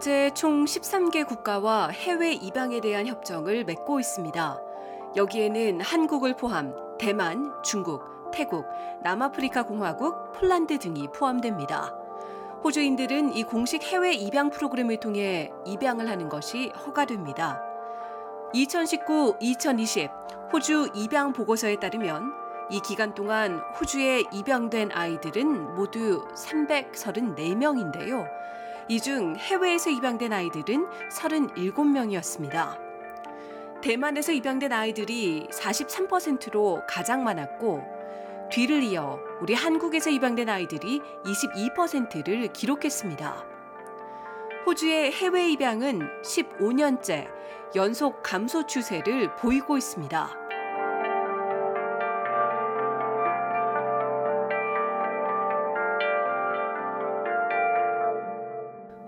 현재 총 13개 국가와 해외 입양에 대한 협정을 맺고 있습니다. 여기에는 한국을 포함 대만, 중국, 태국, 남아프리카 공화국, 폴란드 등이 포함됩니다. 호주인들은 이 공식 해외 입양 프로그램을 통해 입양을 하는 것이 허가됩니다. 2019-2020 호주 입양 보고서에 따르면 이 기간 동안 호주에 입양된 아이들은 모두 334명인데요. 이 중 해외에서 입양된 아이들은 37명이었습니다. 대만에서 입양된 아이들이 43%로 가장 많았고 뒤를 이어 우리 한국에서 입양된 아이들이 22%를 기록했습니다. 호주의 해외 입양은 15년째 연속 감소 추세를 보이고 있습니다.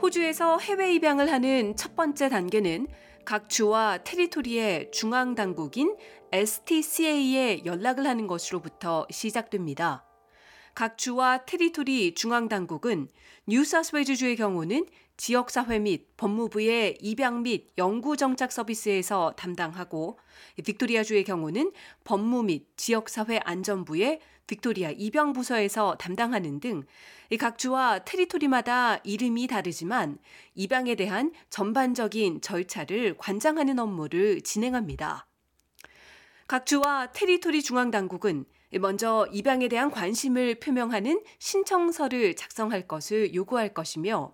호주에서 해외 입양을 하는 첫 번째 단계는 각 주와 territory의 중앙 당국인 STCA에 연락을 하는 것으로부터 시작됩니다. 각 주와 territory 중앙 당국은 뉴사우스웨일즈주의 경우는 지역사회 및 법무부의 입양 및 영구 정착 서비스에서 담당하고 빅토리아주의 경우는 법무 및 지역사회 안전부의 빅토리아 입양 부서에서 담당하는 등 각 주와 테리토리마다 이름이 다르지만 입양에 대한 전반적인 절차를 관장하는 업무를 진행합니다. 각 주와 테리토리 중앙 당국은 먼저 입양에 대한 관심을 표명하는 신청서를 작성할 것을 요구할 것이며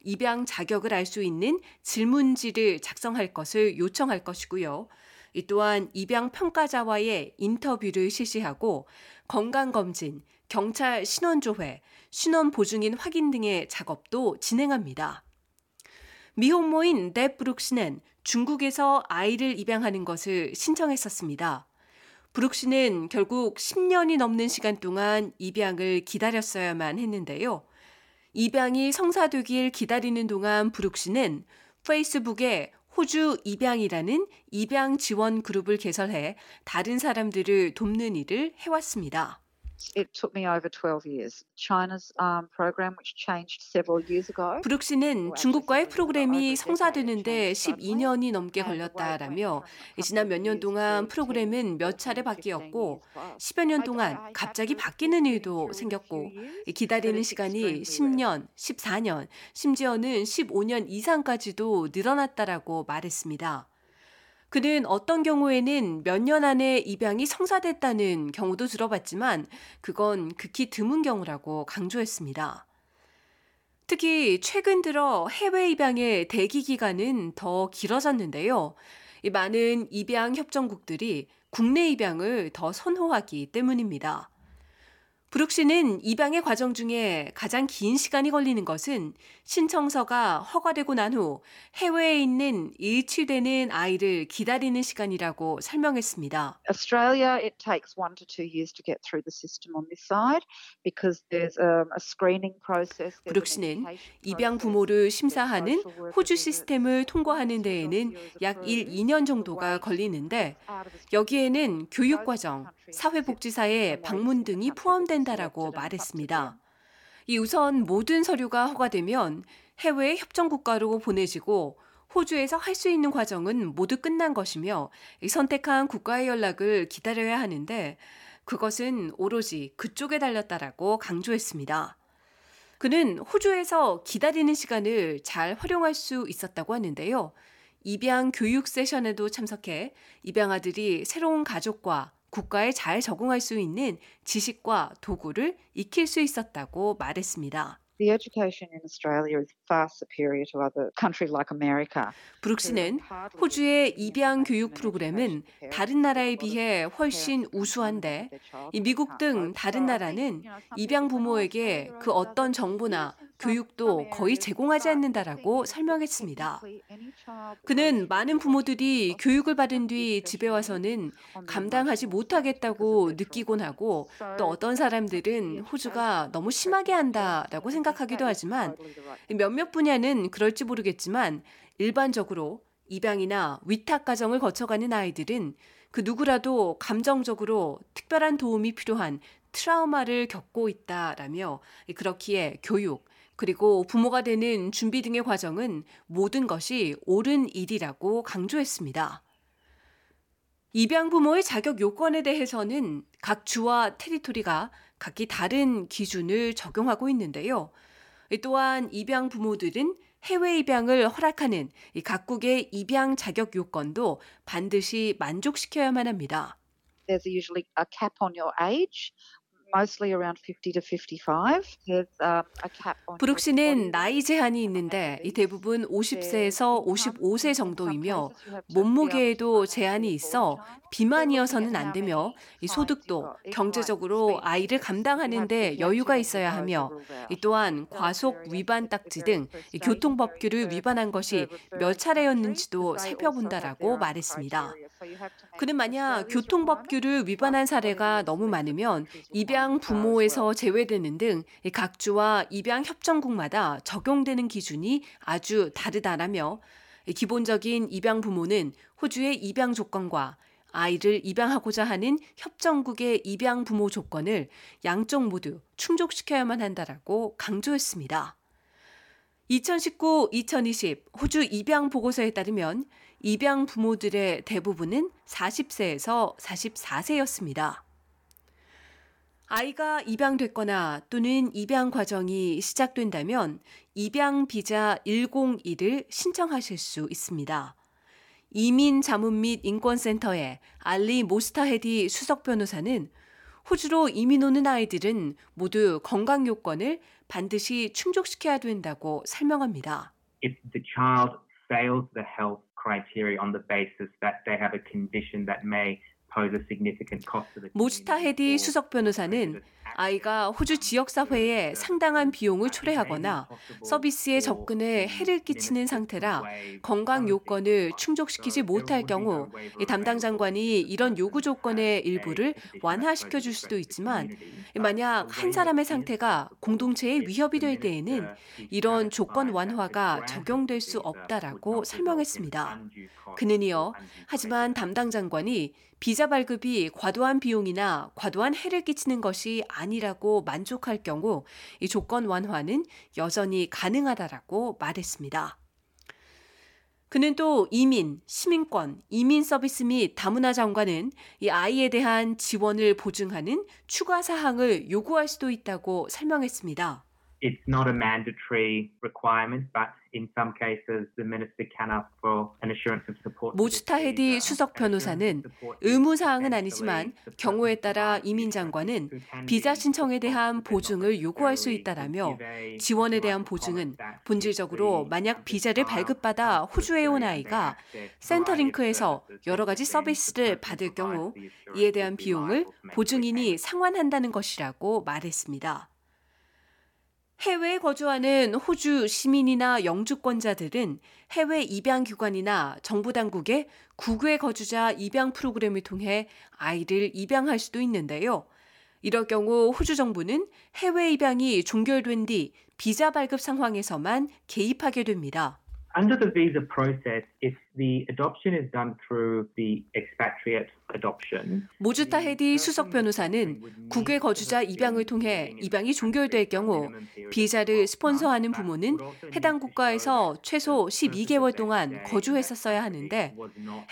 입양 자격을 알 수 있는 질문지를 작성할 것을 요청할 것이고요. 이 또한 입양 평가자와의 인터뷰를 실시하고 건강검진, 경찰 신원조회, 신원 보증인 확인 등의 작업도 진행합니다. 미혼모인 뎁 브룩시는 중국에서 아이를 입양하는 것을 신청했었습니다. 브룩 씨는 결국 10년이 넘는 시간 동안 입양을 기다렸어야만 했는데요. 입양이 성사되길 기다리는 동안 브룩 씨는 페이스북에 호주 입양이라는 입양 지원 그룹을 개설해 다른 사람들을 돕는 일을 해왔습니다. It took me over 12 years. China's um, program, which changed several years ago. 브룩 씨는 중국과의 프로그램이 성사되는데 12년이 넘게 걸렸다라며 지난 몇 년 동안 프로그램은 몇 차례 바뀌었고 10여 년 동안 갑자기 바뀌는 일도 생겼고 기다리는 시간이 10년, 14년, 심지어는 15년 이상까지도 늘어났다라고 말했습니다. 그는 어떤 경우에는 몇 년 안에 입양이 성사됐다는 경우도 들어봤지만 그건 극히 드문 경우라고 강조했습니다. 특히 최근 들어 해외 입양의 대기 기간은 더 길어졌는데요. 많은 입양 협정국들이 국내 입양을 더 선호하기 때문입니다. 브룩 씨는 입양의 과정 중에 가장 긴 시간이 걸리는 것은 신청서가 허가되고 난 후 해외에 있는 일치되는 아이를 기다리는 시간이라고 설명했습니다. Australia, it takes one to two years to get through the system on this side because there's um, a screening process. 브룩 씨는 입양 부모를 심사하는 호주 시스템을 통과하는 데에는 약 1, 2년 정도가 걸리는데 여기에는 교육 과정, 사회복지사의 방문 등이 포함된 다라고 말했습니다. 이 우선 모든 서류가 허가되면 해외 협정 국가로 보내지고 호주에서 할 수 있는 과정은 모두 끝난 것이며 선택한 국가의 연락을 기다려야 하는데 그것은 오로지 그쪽에 달렸다라고 강조했습니다. 그는 호주에서 기다리는 시간을 잘 활용할 수 있었다고 하는데요. 입양 교육 세션에도 참석해 입양아들이 새로운 가족과 국가에 잘 적응할 수 있는 지식과 도구를 익힐 수 있었다고 말했습니다. The education in Australia is far superior to other countries like America. 브룩 씨는 호주의 입양 교육 프로그램은 다른 나라에 비해 훨씬 우수한데 이 미국 등 다른 나라는 입양 부모에게 그 어떤 정보나 교육도 거의 제공하지 않는다라고 설명했습니다. 그는 많은 부모들이 교육을 받은 뒤 집에 와서는 감당하지 못하겠다고 느끼곤 하고 또 어떤 사람들은 호주가 너무 심하게 한다라고 생각하기도 하지만 몇몇 분야는 그럴지 모르겠지만 일반적으로 입양이나 위탁 가정을 거쳐가는 아이들은 그 누구라도 감정적으로 특별한 도움이 필요한 트라우마를 겪고 있다라며 그렇기에 교육 그리고 부모가 되는 준비 등의 과정은 모든 것이 옳은 일이라고 강조했습니다. 입양 부모의 자격 요건에 대해서는 각 주와 테리토리가 각기 다른 기준을 적용하고 있는데요. 또한 입양 부모들은 해외 입양을 허락하는 각국의 입양 자격 요건도 반드시 만족시켜야만 합니다. There's usually a cap on your age. Mostly around 50 to 55. There's um, a cap on 브룩 씨는 나이 제한이 있는데 이 대부분 50세에서 55세 정도이며 몸무게에도 제한이 있어 비만이어서는 안 되며 이 소득도 경제적으로 아이를 감당하는데 여유가 있어야 하며 이 또한 과속 위반 딱지 등 교통법규를 위반한 것이 몇 차례였는지도 살펴본다라고 말했습니다. 그는 만약 교통법규를 위반한 사례가 너무 많으면 입양 부모에서 제외되는 등 각 주와 입양 협정국마다 적용되는 기준이 아주 다르다라며 기본적인 입양 부모는 호주의 입양 조건과 아이를 입양하고자 하는 협정국의 입양 부모 조건을 양쪽 모두 충족시켜야만 한다라고 강조했습니다. 2019-2020 호주 입양 보고서에 따르면 입양 부모들의 대부분은 40세에서 44세였습니다. 아이가 입양됐거나 또는 입양 과정이 시작된다면 입양 비자 101을 신청하실 수 있습니다. 이민 자문 및 인권센터의 알리 모스타헤디 수석 변호사는 호주로 이민 오는 아이들은 모두 건강 요건을 반드시 충족시켜야 된다고 설명합니다. If the child fails the health criteria on the basis that they have a condition that may 모스타 헤디 수석 변호사는 아이가 호주 지역사회에 상당한 비용을 초래하거나 서비스에 접근에 해를 끼치는 상태라 건강 요건을 충족시키지 못할 경우 담당 장관이 이런 요구 조건의 일부를 완화시켜 줄 수도 있지만 만약 한 사람의 상태가 공동체에 위협이 될 때에는 이런 조건 완화가 적용될 수 없다라고 설명했습니다. 그는 이어 하지만 담당 장관이 비자 발급이 과도한 비용이나 과도한 해를 끼치는 것이 아니라고 만족할 경우 이 조건 완화는 여전히 가능하다라고 말했습니다. 그는 또 이민, 시민권, 이민 서비스 및 다문화 장관은 이 아이에 대한 지원을 보증하는 추가 사항을 요구할 수도 있다고 설명했습니다. It's not a mandatory requirement, but in some cases the minister can ask for an assurance of support. 모츠타 헤디 수석 변호사는 의무 사항은 아니지만 경우에 따라 이민 장관은 비자 신청에 대한 보증을 요구할 수 있다라며 지원에 대한 보증은 본질적으로 만약 비자를 발급받아 호주에 온 아이가 센터링크에서 여러 가지 서비스를 받을 경우 이에 대한 비용을 보증인이 상환한다는 것이라고 말했습니다. 해외에 거주하는 호주 시민이나 영주권자들은 해외 입양 기관이나 정부 당국의 국외 거주자 입양 프로그램을 통해 아이를 입양할 수도 있는데요. 이럴 경우 호주 정부는 해외 입양이 종결된 뒤 비자 발급 상황에서만 개입하게 됩니다. Under the visa process, if the adoption is done through the expatriate adoption, 모주타 헤디 수석 변호사는 국외 거주자 입양을 통해 입양이 종결될 경우 비자를 스폰서하는 부모는 해당 국가에서 최소 12개월 동안 거주했었어야 하는데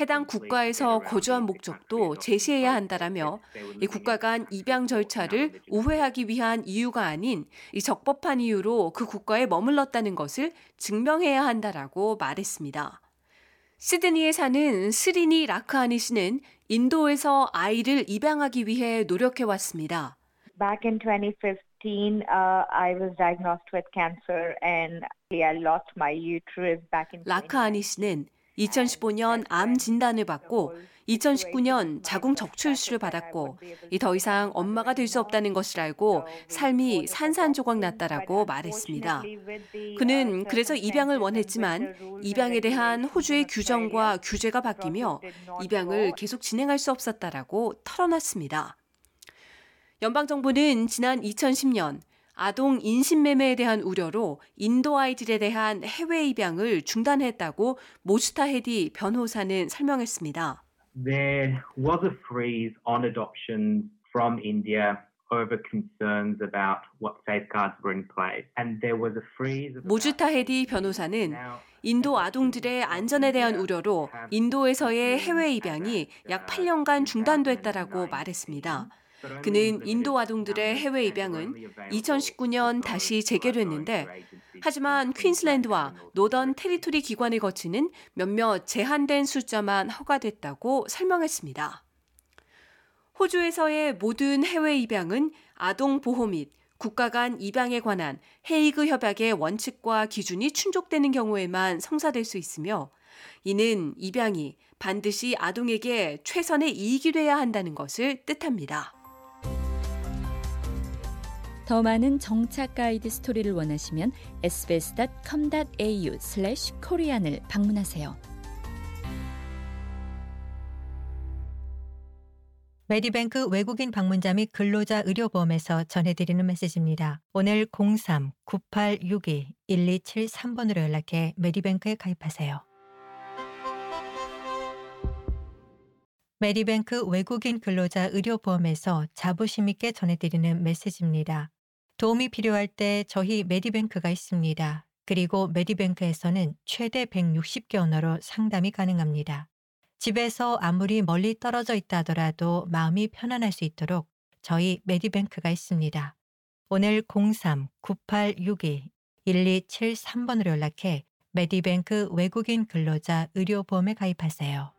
해당 국가에서 거주한 목적도 제시해야 한다라며 이 국가 간 입양 절차를 우회하기 위한 이유가 아닌 이 적법한 이유로 그 국가에 머물렀다는 것을 증명해야 한다라고 말했습니다. 시드니에 사는 스리니 라크아니 씨는 인도에서 아이를 입양하기 위해 노력해 왔습니다. Back in 2015, 2015, uh, I was diagnosed with cancer and I lost my uterus back in 라카아니 씨는 2015년 암 진단을 받고 2019년 자궁 적출술을 받았고 이더 이상 엄마가 될 수 없다는 것을 알고 삶이 산산조각 났다라고 말했습니다. 그는 그래서 입양을 원했지만 입양에 대한 호주의 규정과 규제가 바뀌며 입양을 계속 진행할 수 없었다라고 털어놨습니다. 연방정부는 지난 2010년 아동 인신매매에 대한 우려로 인도 아이들에 대한 해외 입양을 중단했다고 모슈타 헤디 변호사는 설명했습니다. There was a freeze on adoptions from India over concerns about what safeguards were in place. And there was a freeze of 모주타 헤디 변호사는 인도 아동들의 안전에 대한 우려로 인도에서의 해외 입양이 약 8년간 중단됐다라고 말했습니다. 그는 인도 아동들의 해외 입양은 2019년 다시 재개됐는데 하지만 퀸슬랜드와 노던 테리토리 기관을 거치는 몇몇 제한된 숫자만 허가됐다고 설명했습니다. 호주에서의 모든 해외 입양은 아동 보호 및 국가 간 입양에 관한 헤이그 협약의 원칙과 기준이 충족되는 경우에만 성사될 수 있으며 이는 입양이 반드시 아동에게 최선의 이익이 돼야 한다는 것을 뜻합니다. 더 많은 정착 가이드 스토리를 원하시면 sbs.com.au/korean을 방문하세요. 메디뱅크 외국인 방문자 및 근로자 의료보험에서 전해드리는 메시지입니다. 오늘 03-9862-1273번으로 연락해 메디뱅크에 가입하세요. 메디뱅크 외국인 근로자 의료보험에서 자부심 있게 전해드리는 메시지입니다. 도움이 필요할 때 저희 메디뱅크가 있습니다. 그리고 메디뱅크에서는 최대 160개 언어로 상담이 가능합니다. 집에서 아무리 멀리 떨어져 있다 하더라도 마음이 편안할 수 있도록 저희 메디뱅크가 있습니다. 오늘 03-9862-1273번으로 연락해 메디뱅크 외국인 근로자 의료보험에 가입하세요.